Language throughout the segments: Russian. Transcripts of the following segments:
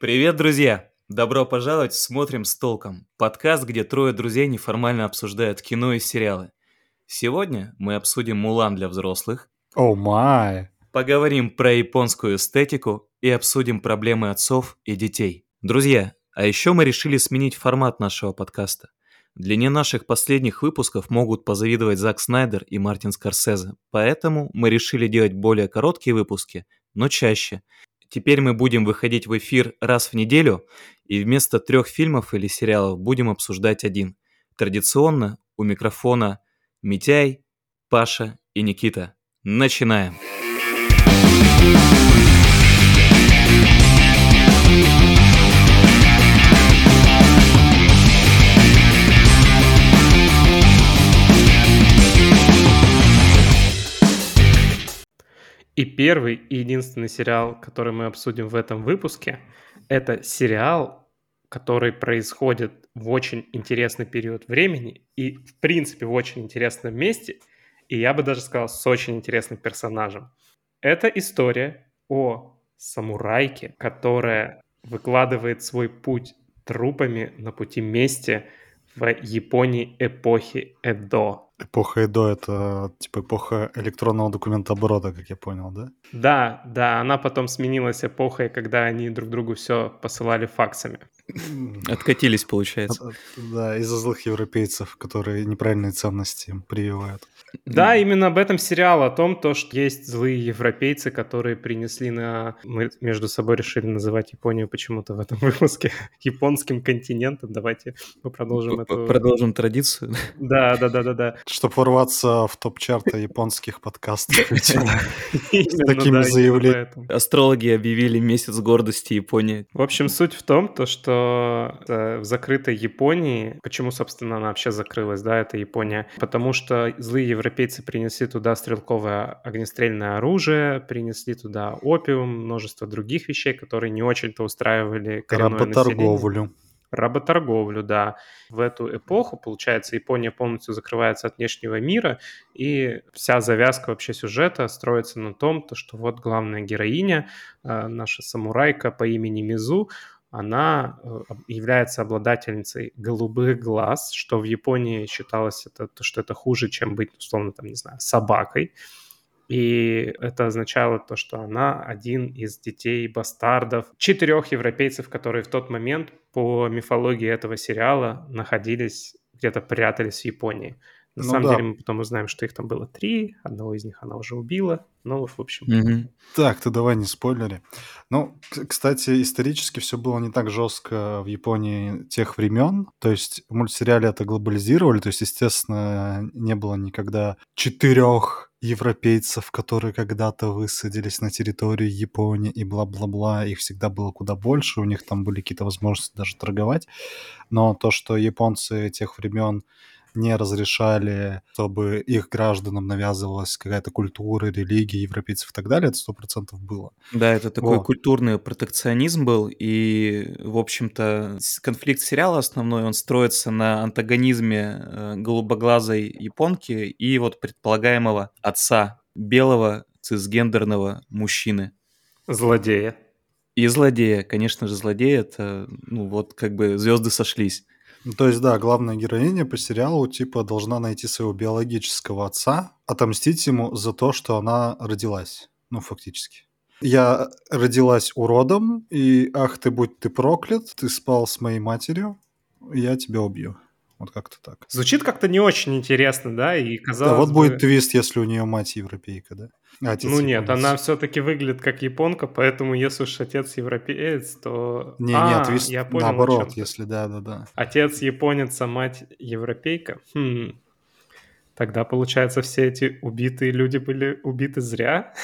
Привет, друзья! Добро пожаловать в «Смотрим с толком» – подкаст, где трое друзей неформально обсуждают кино и сериалы. Сегодня мы обсудим «Мулан» для взрослых, О май! поговорим про японскую эстетику и обсудим проблемы отцов и детей. Друзья, а еще мы решили сменить формат нашего подкаста. Длине наших последних выпусков могут позавидовать Зак Снайдер и Мартин Скорсезе, поэтому мы решили делать более короткие выпуски, но чаще. Теперь мы будем выходить в эфир раз в неделю, и вместо трех фильмов или сериалов будем обсуждать один. Традиционно у микрофона Митяй, Паша и Никита. Начинаем! И первый и единственный сериал, который мы обсудим в этом выпуске, это сериал, который происходит в очень интересный период времени и, в принципе, в очень интересном месте, и я бы даже сказал, с очень интересным персонажем. Это история о самурайке, которая выкладывает свой путь трупами на пути мести в Японии эпохи Эдо. Эпоха Эдо — это типа эпоха электронного документооборота, как я понял, да? Да, да, она потом сменилась эпохой, когда они друг другу все посылали факсами. Откатились, получается. Да, из-за злых европейцев, которые неправильные ценности им прививают. Да, именно об этом сериал, о том, то, что есть злые европейцы, которые принесли на... Мы между собой решили называть Японию почему-то в этом выпуске японским континентом. Давайте мы продолжим эту... Продолжим традицию. Да, да, да, да, да. Чтобы ворваться в топ-чарта японских подкастов. Именно, такими заявлениями. Астрологи объявили месяц гордости Японии. В общем, суть в том, то, что в закрытой Японии, почему, собственно, она вообще закрылась, да, это Япония, потому что злые европейцы принесли туда стрелковое огнестрельное оружие, принесли туда опиум, множество других вещей, которые не очень-то устраивали коренное население. Работорговлю. Работорговлю, да. В эту эпоху, получается, Япония полностью закрывается от внешнего мира, и вся завязка вообще сюжета строится на том, то, что вот главная героиня, э, наша самурайка по имени Мизу, она э, является обладательницей голубых глаз, что в Японии считалось, это, то, что это хуже, чем быть, условно, там, не знаю, собакой. И это означало то, что она один из детей бастардов четырех европейцев, которые в тот момент по мифологии этого сериала находились, где-то прятались в Японии. На Ну самом да. деле мы потом узнаем, что их там было три, одного из них она уже убила. Ну, в общем, Мгм. Так, ты давай не спойлери. Ну, кстати, исторически все было не так жестко в Японии тех времен. То есть мультсериале это глобализировали. То есть, естественно, не было никогда четырех европейцев, которые когда-то высадились на территории Японии и бла-бла-бла. Их всегда было куда больше. У них там были какие-то возможности даже торговать. Но то, что японцы тех времен не разрешали, чтобы их гражданам навязывалась какая-то культура, религия европейцев и так далее, это сто процентов было. Да, это такой Во. культурный протекционизм был, и, в общем-то, конфликт сериала основной, он строится на антагонизме э, голубоглазой японки и вот предполагаемого отца белого цисгендерного мужчины. злодея. И злодея, конечно же, злодей это, ну вот как бы звезды сошлись. Ну, То есть, да, главная героиня по сериалу типа должна найти своего биологического отца, отомстить ему за то, что она родилась. Ну, фактически. Я родилась уродом, и ах ты, будь ты проклят, ты спал с моей матерью, я тебя убью. Вот как-то так. Звучит как-то не очень интересно, да, и казалось да, вот бы- будет твист, если у нее мать европейка, да? А отец Ну нет, японец. она все-таки выглядит как японка, поэтому если уж отец европеец, то... Не, А, нет, твист я понял, наоборот, если да-да-да. Отец японец, а мать европейка? Хм. Тогда, получается, все эти убитые люди были убиты зря?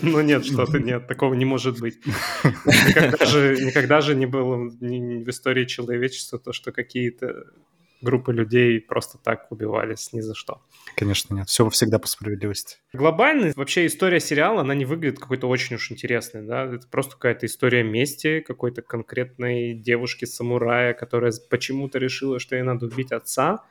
Ну нет, что-то нет, такого не может быть. Никогда же, никогда же не было в истории человечества то, что какие-то группы людей просто так убивались ни за что. Конечно, нет. Все всегда по справедливости. Глобально вообще история сериала, она не выглядит какой-то очень уж интересной, да, это просто какая-то история мести какой-то конкретной девушки-самурая, которая почему-то решила, что ей надо убить отца,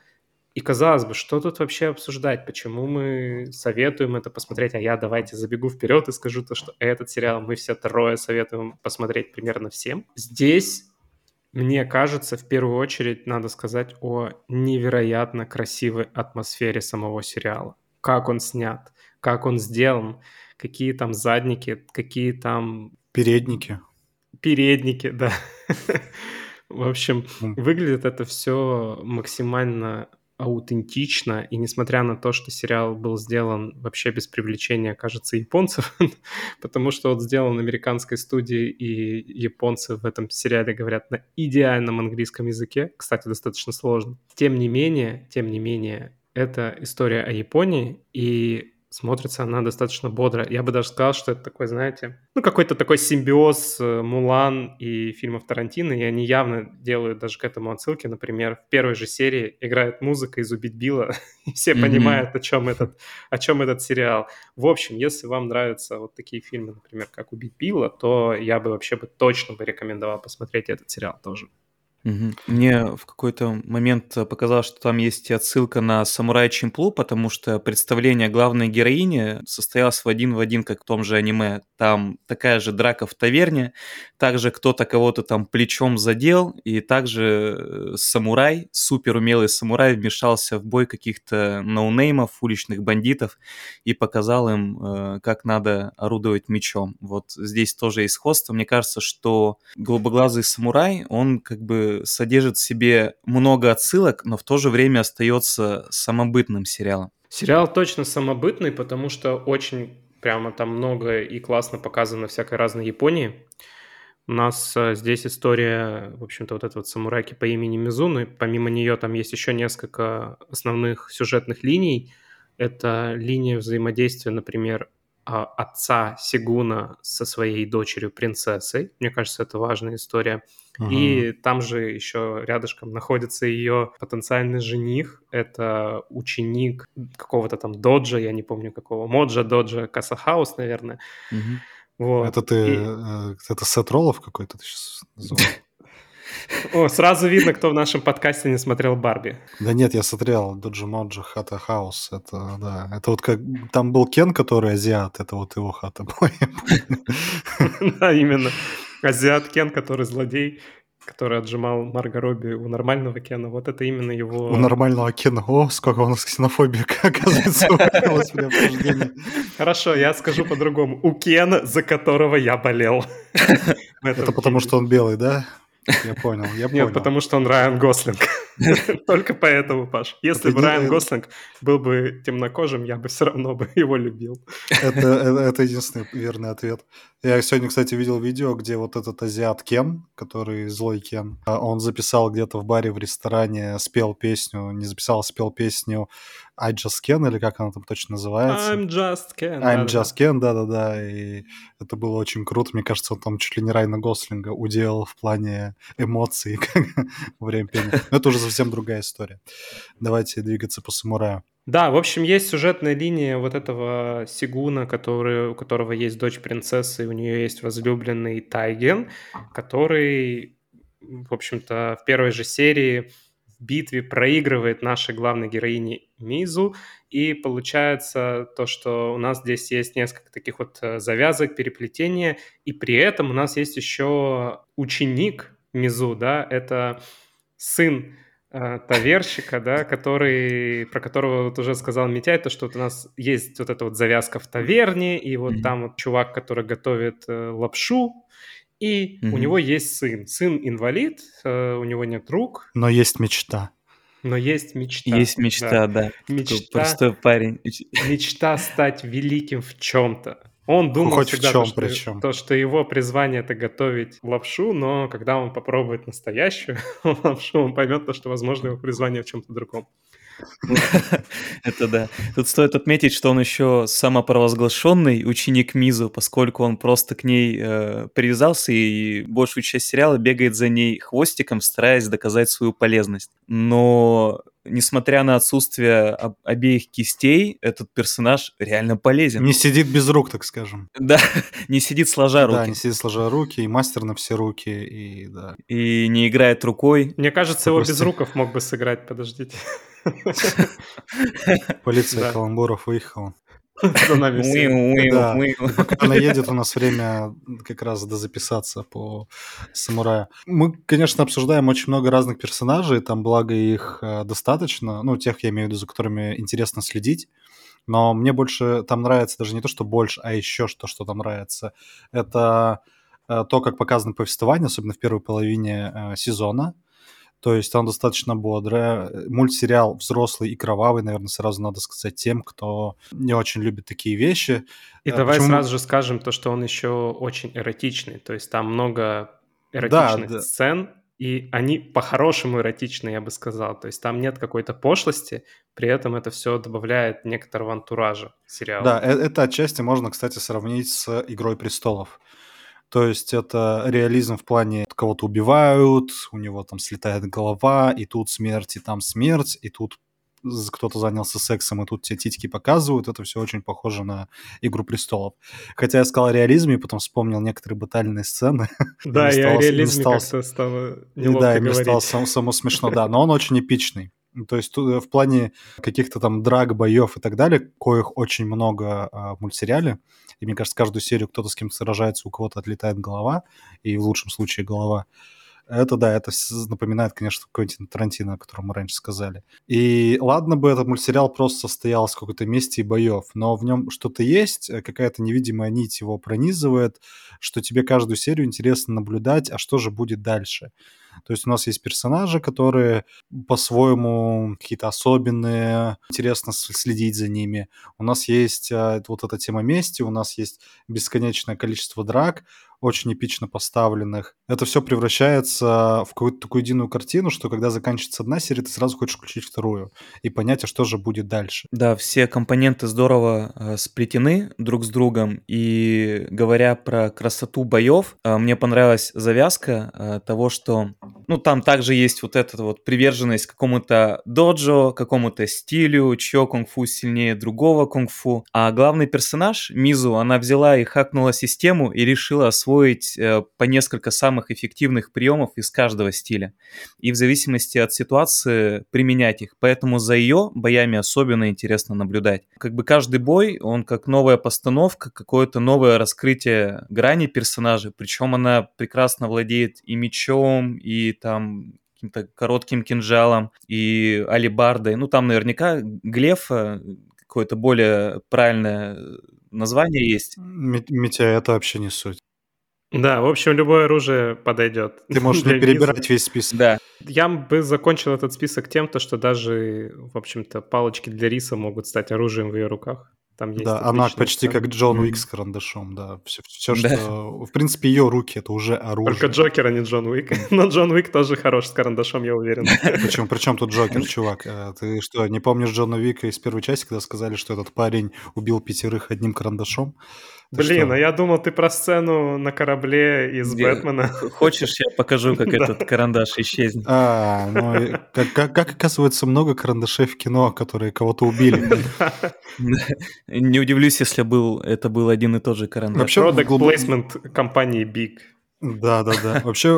И казалось бы, что тут вообще обсуждать? Почему мы советуем это посмотреть? А я давайте забегу вперед и скажу то, что этот сериал мы все трое советуем посмотреть примерно всем. Здесь мне кажется, в первую очередь надо сказать о невероятно красивой атмосфере самого сериала. Как он снят, как он сделан, какие там задники, какие там... Передники. Передники, да. В общем, выглядит это все максимально аутентично, и несмотря на то, что сериал был сделан вообще без привлечения, кажется, японцев, потому что вот сделан американской студией, и японцы в этом сериале говорят на идеальном английском языке, кстати, достаточно сложно. Тем не менее, тем не менее, это история о Японии, и смотрится она достаточно бодро. Я бы даже сказал, что это такой, знаете, ну, какой-то такой симбиоз э, Мулан и фильмов Тарантино, и они явно делают даже к этому отсылки. Например, в первой же серии играет музыка из «Убить Билла», и все mm-hmm. понимают, о чем, этот, о чем этот сериал. В общем, если вам нравятся вот такие фильмы, например, как «Убить Билла», то я бы вообще бы точно бы рекомендовал посмотреть этот сериал тоже. Мне в какой-то момент показалось, что там есть отсылка на «Самурай Чимплу», потому что представление главной героини состоялось в один в один, как в том же аниме. Там такая же драка в таверне, также кто-то кого-то там плечом задел, и также э, самурай, суперумелый самурай вмешался в бой каких-то ноунеймов, уличных бандитов и показал им, э, как надо орудовать мечом. Вот здесь тоже есть сходство. Мне кажется, что голубоглазый самурай, он как бы содержит в себе много отсылок, но в то же время остается самобытным сериалом. Сериал точно самобытный, потому что очень прямо там много и классно показано всякой разной Японии. У нас э, здесь история, в общем-то, вот этого вот самурайки по имени Мизуны. Помимо нее там есть еще несколько основных сюжетных линий. Это линия взаимодействия, например, отца Сигуна со своей дочерью принцессой. Мне кажется, это важная история. Ага. И там же еще рядышком находится ее потенциальный жених. Это ученик какого-то там доджа, я не помню какого, Моджа, доджа, Касахаус, наверное. Угу. Вот. Это ты, и... Э, это Сет Роллов какой-то ты сейчас назвал? О, сразу видно, кто в нашем подкасте не смотрел Барби. Да нет, я смотрел Доджи Моджи, Хата Хаус. Это, да, это вот как... Там был Кен, который азиат, это вот его хата была. Да, именно. Азиат Кен, который злодей, который отжимал Марго Робби у нормального Кена. Вот это именно его... У нормального Кена. О, сколько у нас ксенофобии, оказывается, Хорошо, я скажу по-другому. У Кена, за которого я болел. Это потому, что он белый, да? Я понял, я понял. Нет, потому что он Райан Гослинг. Только поэтому, Паш. Если бы Райан Гослинг был бы темнокожим, я бы все равно бы его любил. Это, единственный верный ответ. Я сегодня, кстати, видел видео, где вот этот азиат Кен, который злой Кен, а он записал где-то в баре, в ресторане, спел песню, не записал, а спел песню I Just Ken, или как она там точно называется. I'm Just Ken. I'm Just Ken, да-да-да, и это было очень круто. Мне кажется, он там чуть ли не Райна Гослинга уделал в плане эмоций во время пения. Но это уже совсем другая история. Давайте двигаться по самураю. Да, в общем, есть сюжетная линия вот этого Сигуна, который, у которого есть дочь принцессы, у нее есть возлюбленный Тайген, который, в общем-то, в первой же серии в битве проигрывает нашей главной героине Мизу, и получается то, что у нас здесь есть несколько таких вот э, завязок, переплетения, и при этом у нас есть еще ученик Мизу, да, это сын э, таверщика, да, который, про которого вот уже сказал Митяй, то, что вот у нас есть вот эта вот завязка в таверне, и вот mm-hmm. там вот чувак, который готовит э, лапшу, и mm-hmm. у него есть сын. Сын инвалид, э, у него нет рук. Но есть мечта. Но есть мечта. Есть мечта, да. да. Мечта, простой парень. Мечта стать великим в чем-то. Он думал Хоть всегда, в чем, то, что, причем. то, что его призвание это готовить лапшу, но когда он попробует настоящую лапшу, он поймет то, что, возможно, его призвание в чем-то другом. Это да. Тут стоит отметить, что он еще самопровозглашенный ученик Мизу, поскольку он просто к ней э, привязался и большую часть сериала бегает за ней хвостиком, стараясь доказать свою полезность. Но несмотря на отсутствие об- обеих кистей, этот персонаж реально полезен. Не сидит без рук, так скажем. Да, не сидит сложа руки. Да, не сидит сложа руки, и мастер на все руки, и да. И не играет рукой. Мне кажется, его без руков мог бы сыграть, подождите. Полиция Каламбуров выехала. За нами все. Пока она едет, у нас время как раз дозаписаться по самураю. Мы, конечно, обсуждаем очень много разных персонажей, там, благо, их э, достаточно, ну, тех, я имею в виду, за которыми интересно следить. Но мне больше там нравится даже не то, что больше, а еще что, что там нравится. Это э, то, как показано повествование, особенно в первой половине э, сезона. То есть он достаточно бодрый. Мультсериал взрослый и кровавый, наверное, сразу надо сказать тем, кто не очень любит такие вещи. И а давай почему... сразу же скажем то, что он еще очень эротичный. То есть там много эротичных да, да. сцен, и они по-хорошему эротичны, я бы сказал. То есть там нет какой-то пошлости, при этом это все добавляет некоторого антуража сериала. Да, э, это отчасти можно, кстати, сравнить с «Игрой престолов». То есть это реализм в плане кого-то убивают, у него там слетает голова, и тут смерть, и там смерть, и тут кто-то занялся сексом, и тут тебе титьки показывают, это все очень похоже на «Игру престолов». Хотя я сказал реализм, и потом вспомнил некоторые батальные сцены. Да, я о реализме как-то стало неловко Да, и мне стало само смешно, да, но он очень эпичный. То есть в плане каких-то там драк, боев и так далее, коих очень много а, в мультсериале, и мне кажется, каждую серию кто-то с кем-то сражается, у кого-то отлетает голова, и в лучшем случае голова. Это да, это напоминает, конечно, Квентин Тарантино, о котором мы раньше сказали. И ладно бы этот мультсериал просто состоял из какой-то мести и боев, но в нем что-то есть, э, какая-то невидимая нить его пронизывает, что тебе каждую серию интересно наблюдать, а что же будет дальше. То есть у нас есть персонажи, которые по-своему какие-то особенные, интересно следить за ними. У нас есть а, вот эта тема мести, у нас есть бесконечное количество драк, очень эпично поставленных. Это все превращается в какую-то такую единую картину, что когда заканчивается одна серия, ты сразу хочешь включить вторую и понять, а что же будет дальше. Да, все компоненты здорово э, сплетены друг с другом. И говоря про красоту боев, э, мне понравилась завязка э, того, что ну там также есть вот эта вот приверженность какому-то доджо, какому-то стилю, чье кунг-фу сильнее другого кунг-фу. А главный персонаж, Мизу, она взяла и хакнула систему и решила освоить освоить э, по несколько самых эффективных приемов из каждого стиля и в зависимости от ситуации применять их. Поэтому за ее боями особенно интересно наблюдать. Как бы каждый бой, он как новая постановка, какое-то новое раскрытие грани персонажа, причем она прекрасно владеет и мечом, и там каким-то коротким кинжалом, и алибардой. Ну, там наверняка глефа, какое-то более правильное название есть. Митя, это вообще не суть. Да, в общем, любое оружие подойдет. Ты можешь не перебирать весь список. Да. Я бы закончил этот список тем, то, что даже, в общем-то, палочки для риса могут стать оружием в ее руках. Там есть да, она почти как Джон Уик с карандашом, да. Все, все да. что... В принципе, ее руки — это уже оружие. Только Джокер, а не Джон Уик. Но Джон Уик тоже хорош с карандашом, я уверен. Причем, причем тут Джокер, чувак? Э, ты что, не помнишь Джона Уика из первой части, когда сказали, что этот парень убил пятерых одним карандашом? Ты Блин, что? а я думал, ты про сцену на корабле из Где? Бэтмена. Хочешь, я покажу, как этот карандаш исчезнет? А, ну, как, как, как оказывается, много карандашей в кино, которые кого-то убили. Не удивлюсь, если был это был один и тот же карандаш. Вообще, Product placement компании Big. Да-да-да. Вообще,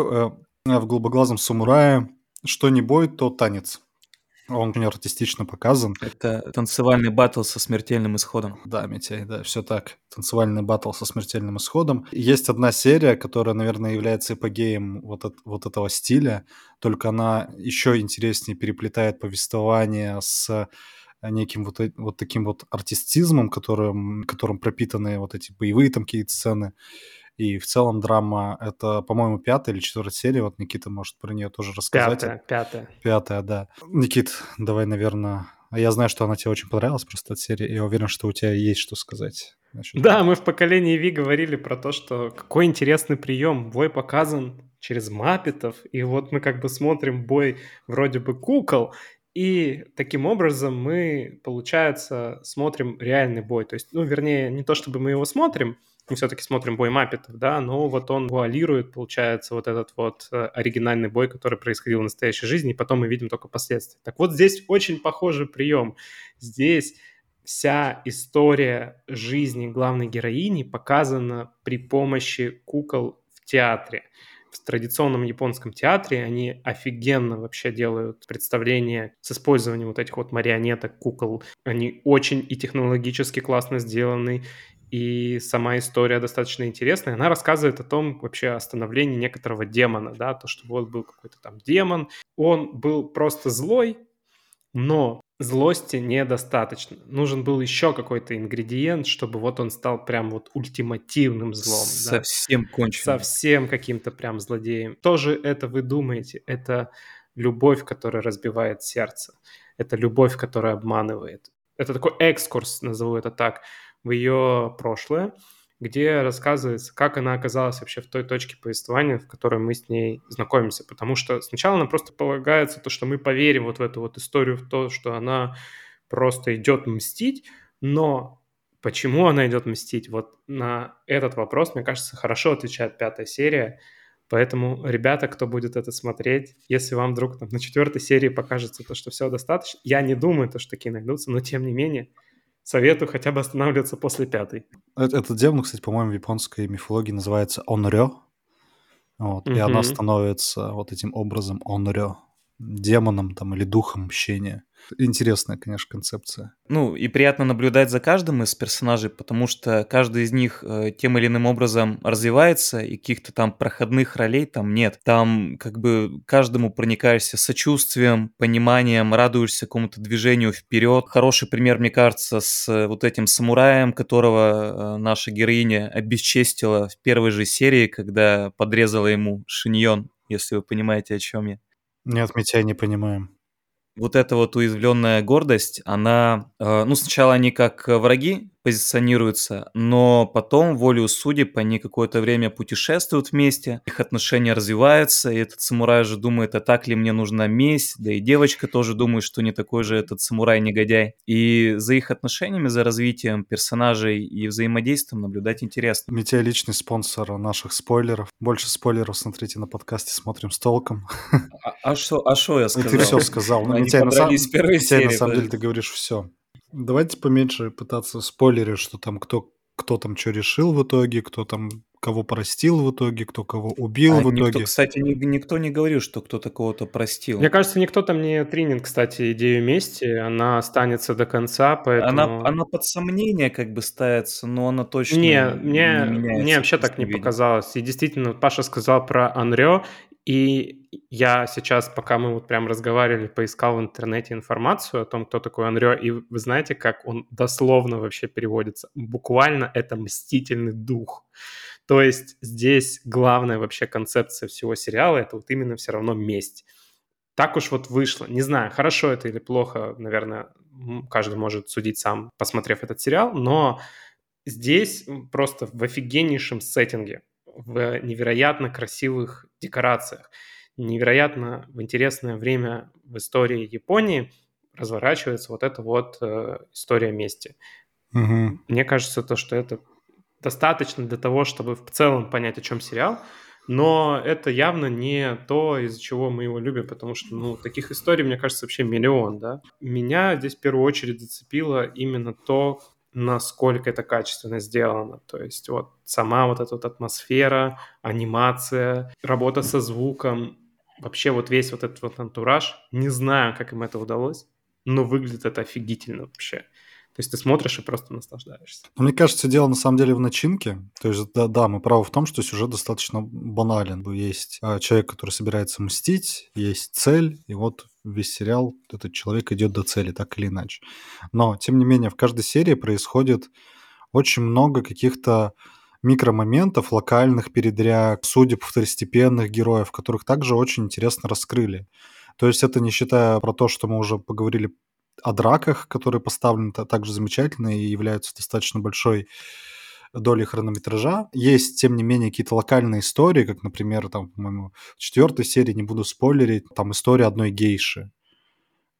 э, в «Голубоглазом самурае» что не бой, то танец. Он очень артистично показан. Это танцевальный батл со смертельным исходом. Да, Митяй, да, все так. Танцевальный батл со смертельным исходом. Есть одна серия, которая, наверное, является эпогеем вот, от, вот этого стиля, только она еще интереснее переплетает повествование с неким вот, вот таким вот артистизмом, которым, которым пропитаны вот эти боевые там какие-то сцены. И в целом драма — это, по-моему, пятая или четвертая серия. Вот Никита может про нее тоже рассказать. Пятая, пятая. Пятая, да. Никит, давай, наверное... Я знаю, что она тебе очень понравилась, просто эта серия. Я уверен, что у тебя есть что сказать. Насчет да, мы в поколении Ви говорили про то, что какой интересный прием. Бой показан через маппетов, и вот мы как бы смотрим бой вроде бы кукол, и таким образом мы, получается, смотрим реальный бой. То есть, ну, вернее, не то чтобы мы его смотрим, мы все-таки смотрим бой Маппетов, да, но вот он вуалирует, получается, вот этот вот э, оригинальный бой, который происходил в настоящей жизни, и потом мы видим только последствия. Так вот здесь очень похожий прием. Здесь вся история жизни главной героини показана при помощи кукол в театре. В традиционном японском театре они офигенно вообще делают представления с использованием вот этих вот марионеток, кукол. Они очень и технологически классно сделаны, и сама история достаточно интересная. Она рассказывает о том вообще о становлении некоторого демона, да, то, что вот был какой-то там демон, он был просто злой, но злости недостаточно. Нужен был еще какой-то ингредиент, чтобы вот он стал прям вот ультимативным злом. Совсем да? конченым. Совсем каким-то прям злодеем. Тоже это вы думаете? Это любовь, которая разбивает сердце. Это любовь, которая обманывает. Это такой экскурс, назову это так, в ее прошлое где рассказывается, как она оказалась вообще в той точке повествования, в которой мы с ней знакомимся. Потому что сначала нам просто полагается то, что мы поверим вот в эту вот историю, в то, что она просто идет мстить, но почему она идет мстить? Вот на этот вопрос, мне кажется, хорошо отвечает пятая серия. Поэтому, ребята, кто будет это смотреть, если вам вдруг там, на четвертой серии покажется то, что все достаточно, я не думаю, то, что такие найдутся, но тем не менее, советую хотя бы останавливаться после пятой. Этот демон, кстати, по-моему, в японской мифологии называется Онрё. Вот, mm-hmm. И она становится вот этим образом Онрё, демоном там или духом мщения. Интересная, конечно, концепция. Ну, и приятно наблюдать за каждым из персонажей, потому что каждый из них э, тем или иным образом развивается, и каких-то там проходных ролей там нет. Там как бы каждому проникаешься сочувствием, пониманием, радуешься какому-то движению вперед. Хороший пример, мне кажется, с э, вот этим самураем, которого э, наша героиня обесчестила в первой же серии, когда подрезала ему шиньон, если вы понимаете, о чем я. Нет, Митя, не понимаем вот эта вот уязвленная гордость, она, э, ну, сначала они как враги позиционируются, но потом, волею судеб, они какое-то время путешествуют вместе, их отношения развиваются, и этот самурай же думает, а так ли мне нужна месть, да и девочка тоже думает, что не такой же этот самурай-негодяй. И за их отношениями, за развитием персонажей и взаимодействием наблюдать интересно. Митя личный спонсор наших спойлеров. Больше спойлеров смотрите на подкасте «Смотрим с толком». А что а шо я сказал? Ты все сказал. Они Митя, на, сам... Митя, на самом деле ты говоришь все. Давайте поменьше пытаться спойлерить, что там кто, кто там что решил в итоге, кто там кого простил в итоге, кто кого убил а в никто, итоге. Кстати, никто не говорил, что кто-то кого-то простил. Мне кажется, никто там не тренинг, кстати, идею мести, она останется до конца, поэтому... Она, она под сомнение как бы ставится, но она точно не, не мне, меняется. Мне вообще так не виде. показалось. И действительно, Паша сказал про Анрё, и я сейчас, пока мы вот прям разговаривали, поискал в интернете информацию о том, кто такой Анрё, и вы знаете, как он дословно вообще переводится? Буквально это «мстительный дух». То есть здесь главная вообще концепция всего сериала — это вот именно все равно месть. Так уж вот вышло. Не знаю, хорошо это или плохо, наверное, каждый может судить сам, посмотрев этот сериал, но здесь просто в офигеннейшем сеттинге в невероятно красивых декорациях. Невероятно в интересное время в истории Японии разворачивается вот эта вот э, история мести. Угу. Мне кажется, то, что это достаточно для того, чтобы в целом понять, о чем сериал, но это явно не то, из-за чего мы его любим, потому что, ну, таких историй, мне кажется, вообще миллион, да. Меня здесь в первую очередь зацепило именно то, насколько это качественно сделано. То есть вот сама вот эта вот атмосфера, анимация, работа со звуком, вообще вот весь вот этот вот антураж. Не знаю, как им это удалось, но выглядит это офигительно вообще. То есть ты смотришь и просто наслаждаешься. Мне кажется, дело на самом деле в начинке. То есть, да, да, мы правы в том, что сюжет достаточно банален. Есть а, человек, который собирается мстить, есть цель, и вот весь сериал этот человек идет до цели, так или иначе. Но, тем не менее, в каждой серии происходит очень много каких-то микромоментов, локальных передряг, судеб второстепенных героев, которых также очень интересно раскрыли. То есть это не считая про то, что мы уже поговорили о драках, которые поставлены также замечательно и являются достаточно большой долей хронометража. Есть, тем не менее, какие-то локальные истории, как, например, там, по-моему, в четвертой серии, не буду спойлерить, там история одной гейши.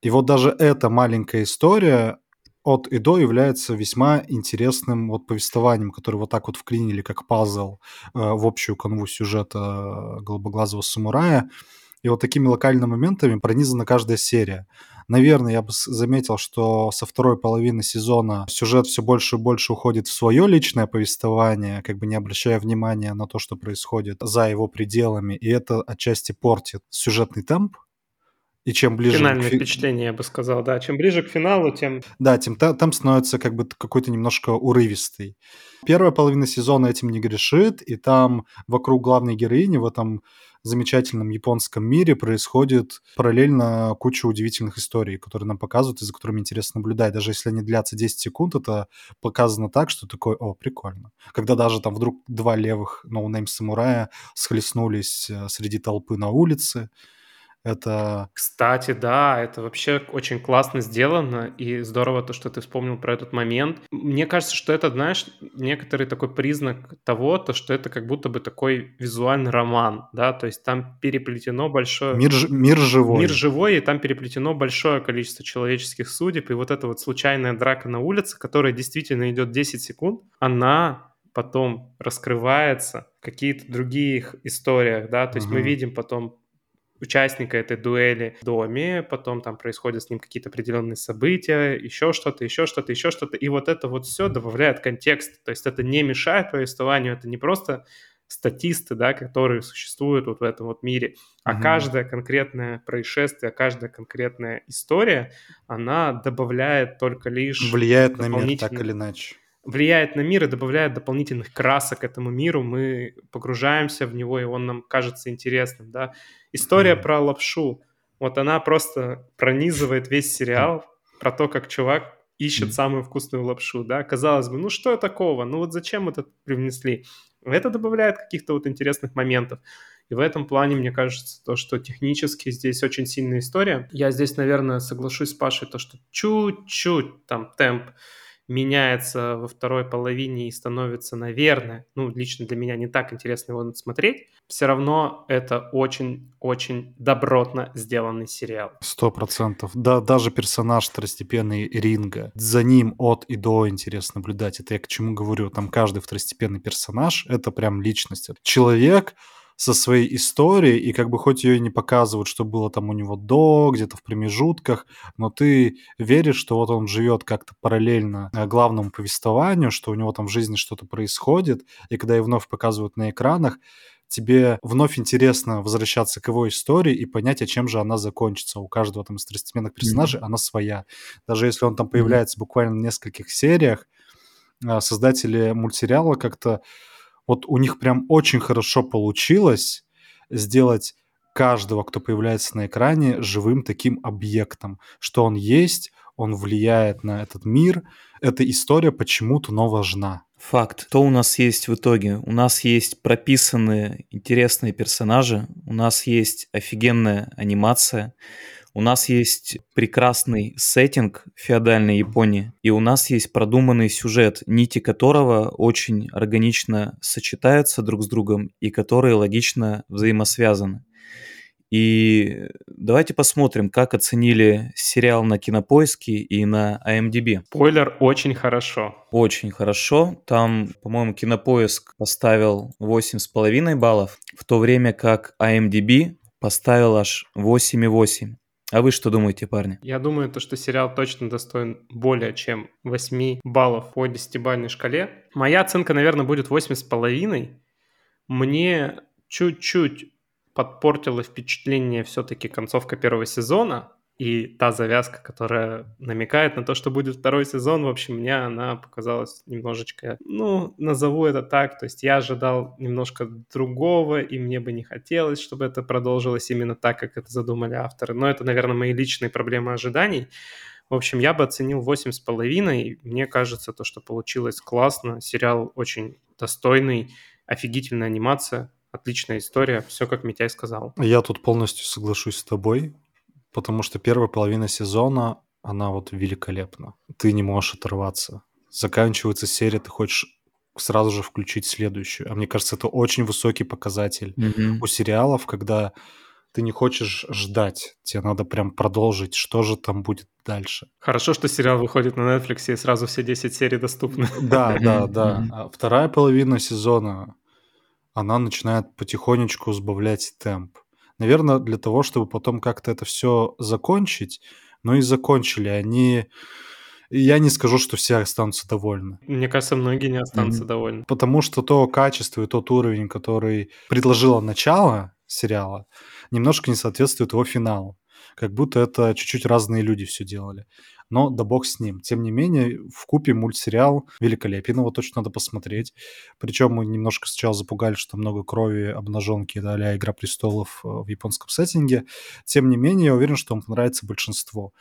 И вот даже эта маленькая история от и до является весьма интересным вот повествованием, которое вот так вот вклинили как пазл э, в общую канву сюжета голубоглазого самурая. И вот такими локальными моментами пронизана каждая серия. Наверное, я бы заметил, что со второй половины сезона сюжет все больше и больше уходит в свое личное повествование, как бы не обращая внимания на то, что происходит за его пределами, и это отчасти портит сюжетный темп, и чем ближе... Финальное к... впечатление, я бы сказал, да. Чем ближе к финалу, тем... Да, тем там становится как бы какой-то немножко урывистый. Первая половина сезона этим не грешит, и там вокруг главной героини в этом замечательном японском мире происходит параллельно куча удивительных историй, которые нам показывают и за которыми интересно наблюдать. Даже если они длятся 10 секунд, это показано так, что такое, о, прикольно. Когда даже там вдруг два левых ноунейм-самурая схлестнулись э, среди толпы на улице, это... Кстати, да, это вообще очень классно сделано, и здорово то, что ты вспомнил про этот момент. Мне кажется, что это, знаешь, некоторый такой признак того, то, что это как будто бы такой визуальный роман, да, то есть там переплетено большое... Мир, мир живой. Мир живой, и там переплетено большое количество человеческих судеб, и вот эта вот случайная драка на улице, которая действительно идет 10 секунд, она потом раскрывается в какие-то других историях, да, то есть угу. мы видим потом участника этой дуэли в доме, потом там происходят с ним какие-то определенные события, еще что-то, еще что-то, еще что-то, и вот это вот все добавляет контекст, то есть это не мешает повествованию, это не просто статисты, да, которые существуют вот в этом вот мире, а mm-hmm. каждое конкретное происшествие, каждая конкретная история, она добавляет только лишь... Влияет на мир так или иначе влияет на мир и добавляет дополнительных красок этому миру, мы погружаемся в него, и он нам кажется интересным, да. История mm. про лапшу, вот она просто пронизывает весь сериал, про то, как чувак ищет mm. самую вкусную лапшу, да. Казалось бы, ну что такого, ну вот зачем это привнесли? Это добавляет каких-то вот интересных моментов. И в этом плане, мне кажется, то, что технически здесь очень сильная история. Я здесь, наверное, соглашусь с Пашей, то, что чуть-чуть там темп меняется во второй половине и становится, наверное, ну, лично для меня не так интересно его смотреть, все равно это очень-очень добротно сделанный сериал. Сто процентов. Да, даже персонаж второстепенный Ринга, за ним от и до интересно наблюдать. Это я к чему говорю. Там каждый второстепенный персонаж — это прям личность. Человек, со своей историей, и как бы хоть ее и не показывают, что было там у него до, где-то в промежутках, но ты веришь, что вот он живет как-то параллельно э, главному повествованию, что у него там в жизни что-то происходит, и когда ее вновь показывают на экранах, тебе вновь интересно возвращаться к его истории и понять, а чем же она закончится. У каждого там из второстепенных персонажей mm-hmm. она своя. Даже если он там появляется mm-hmm. буквально в нескольких сериях, э, создатели мультсериала как-то вот у них прям очень хорошо получилось сделать каждого, кто появляется на экране, живым таким объектом, что он есть, он влияет на этот мир. Эта история почему-то но важна. Факт. Что у нас есть в итоге? У нас есть прописанные интересные персонажи, у нас есть офигенная анимация, у нас есть прекрасный сеттинг феодальной Японии, и у нас есть продуманный сюжет, нити которого очень органично сочетаются друг с другом и которые логично взаимосвязаны. И давайте посмотрим, как оценили сериал на Кинопоиске и на IMDb. Спойлер, очень хорошо. Очень хорошо. Там, по-моему, Кинопоиск поставил 8,5 баллов, в то время как IMDb поставил аж 8,8. А вы что думаете, парни? Я думаю, то, что сериал точно достоин более чем 8 баллов по 10-бальной шкале. Моя оценка, наверное, будет 8,5. Мне чуть-чуть подпортило впечатление все-таки концовка первого сезона, и та завязка, которая намекает на то, что будет второй сезон, в общем, мне она показалась немножечко, ну, назову это так, то есть я ожидал немножко другого, и мне бы не хотелось, чтобы это продолжилось именно так, как это задумали авторы. Но это, наверное, мои личные проблемы ожиданий. В общем, я бы оценил 8,5. Мне кажется, то, что получилось классно. Сериал очень достойный, офигительная анимация, отличная история, все как Митяй сказал. Я тут полностью соглашусь с тобой потому что первая половина сезона, она вот великолепна. Ты не можешь оторваться. Заканчивается серия, ты хочешь сразу же включить следующую. А мне кажется, это очень высокий показатель mm-hmm. у сериалов, когда ты не хочешь ждать, тебе надо прям продолжить, что же там будет дальше. Хорошо, что сериал выходит на Netflix и сразу все 10 серий доступны. Да, да, да. А вторая половина сезона, она начинает потихонечку сбавлять темп. Наверное, для того, чтобы потом как-то это все закончить, но и закончили. Они я не скажу, что все останутся довольны. Мне кажется, многие не останутся mm-hmm. довольны. Потому что то качество и тот уровень, который предложило начало сериала, немножко не соответствует его финалу. Как будто это чуть-чуть разные люди все делали. Но да бог с ним. Тем не менее, в купе мультсериал великолепен, его точно надо посмотреть. Причем мы немножко сначала запугали, что много крови, обнаженки, да, а «Игра престолов» э, в японском сеттинге. Тем не менее, я уверен, что он понравится большинству.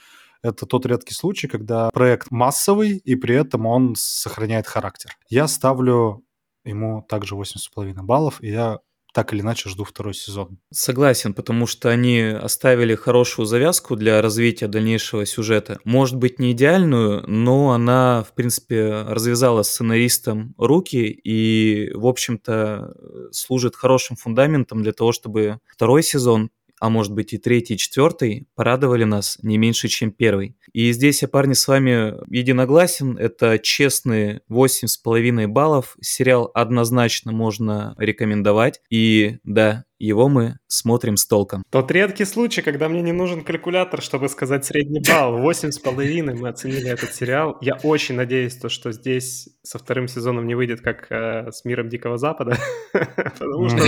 Это тот редкий случай, когда проект массовый, и при этом он сохраняет характер. Я ставлю ему также 8,5 баллов, и я так или иначе жду второй сезон. Согласен, потому что они оставили хорошую завязку для развития дальнейшего сюжета. Может быть, не идеальную, но она, в принципе, развязала сценаристам руки и, в общем-то, служит хорошим фундаментом для того, чтобы второй сезон а может быть и третий, и четвертый, порадовали нас не меньше, чем первый. И здесь я, парни, с вами единогласен. Это честные 8,5 баллов. Сериал однозначно можно рекомендовать. И да, его мы смотрим с толком. Тот редкий случай, когда мне не нужен калькулятор, чтобы сказать средний балл. Восемь с половиной мы оценили этот сериал. Я очень надеюсь, то, что здесь со вторым сезоном не выйдет, как э, с миром Дикого Запада. Потому что,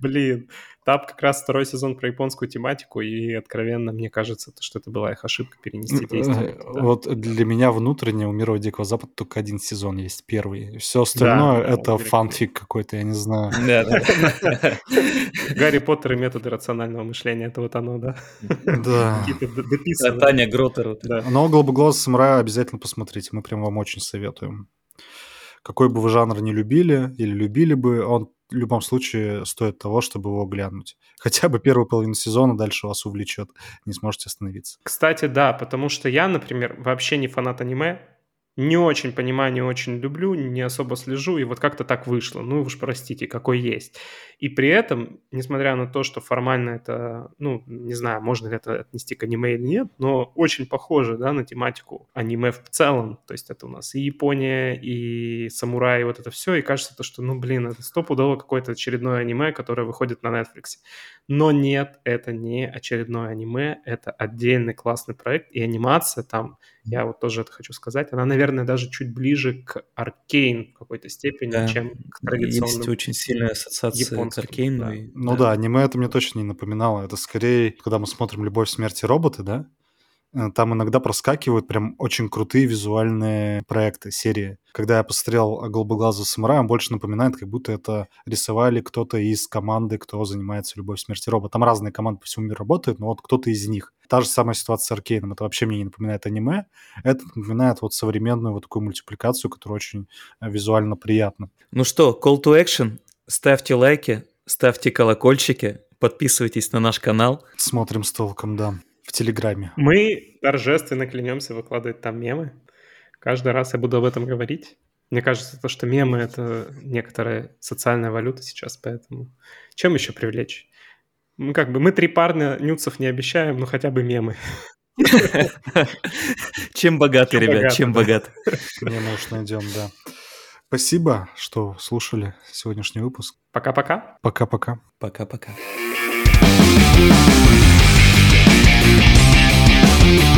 блин, там как раз второй сезон про японскую тематику, и откровенно мне кажется, что это была их ошибка перенести действие. Да. Вот для меня внутренне у Мира Дикого Запада только один сезон есть, первый. Все остальное это фанфик какой-то, я не знаю. Гарри Поттер и методы рационального мышления, это вот оно, да? Да. Какие-то Таня Гротер. Но «Голубоглаз самурая» обязательно посмотрите, мы прям вам очень советуем. Какой бы вы жанр не любили или любили бы, он в любом случае стоит того, чтобы его глянуть. Хотя бы первую половину сезона дальше вас увлечет, не сможете остановиться. Кстати, да, потому что я, например, вообще не фанат аниме, не очень понимаю, не очень люблю, не особо слежу, и вот как-то так вышло. Ну уж простите, какой есть. И при этом, несмотря на то, что формально это, ну, не знаю, можно ли это отнести к аниме или нет, но очень похоже, да, на тематику аниме в целом. То есть это у нас и Япония, и самураи, вот это все, и кажется то, что, ну, блин, это стопудово какое-то очередное аниме, которое выходит на Netflix. Но нет, это не очередное аниме, это отдельный классный проект, и анимация там, я вот тоже это хочу сказать, она, наверное, даже чуть ближе к Аркейн в какой-то степени, да. чем к традиционным Есть очень сильная ассоциация к Аркейну. Да. И... Ну да. да, аниме это мне точно не напоминало. Это скорее, когда мы смотрим «Любовь, смерти роботы», да? Э, там иногда проскакивают прям очень крутые визуальные проекты, серии. Когда я посмотрел «Голубоглазого самурая», он больше напоминает, как будто это рисовали кто-то из команды, кто занимается «Любовь, смерти робот». Там разные команды по всему миру работают, но вот кто-то из них. Та же самая ситуация с Аркейном. Это вообще мне не напоминает аниме. Это напоминает вот современную вот такую мультипликацию, которая очень э, визуально приятна. Ну что, call to action. Ставьте лайки, ставьте колокольчики, подписывайтесь на наш канал. Смотрим с толком, да в Телеграме. Мы торжественно клянемся выкладывать там мемы. Каждый раз я буду об этом говорить. Мне кажется, то, что мемы — это некоторая социальная валюта сейчас, поэтому чем еще привлечь? Мы как бы, мы три парня нюцев не обещаем, но хотя бы мемы. Чем богаты, ребят, чем богаты. Мемы уж найдем, да. Спасибо, что слушали сегодняшний выпуск. Пока-пока. Пока-пока. Пока-пока. Thank you.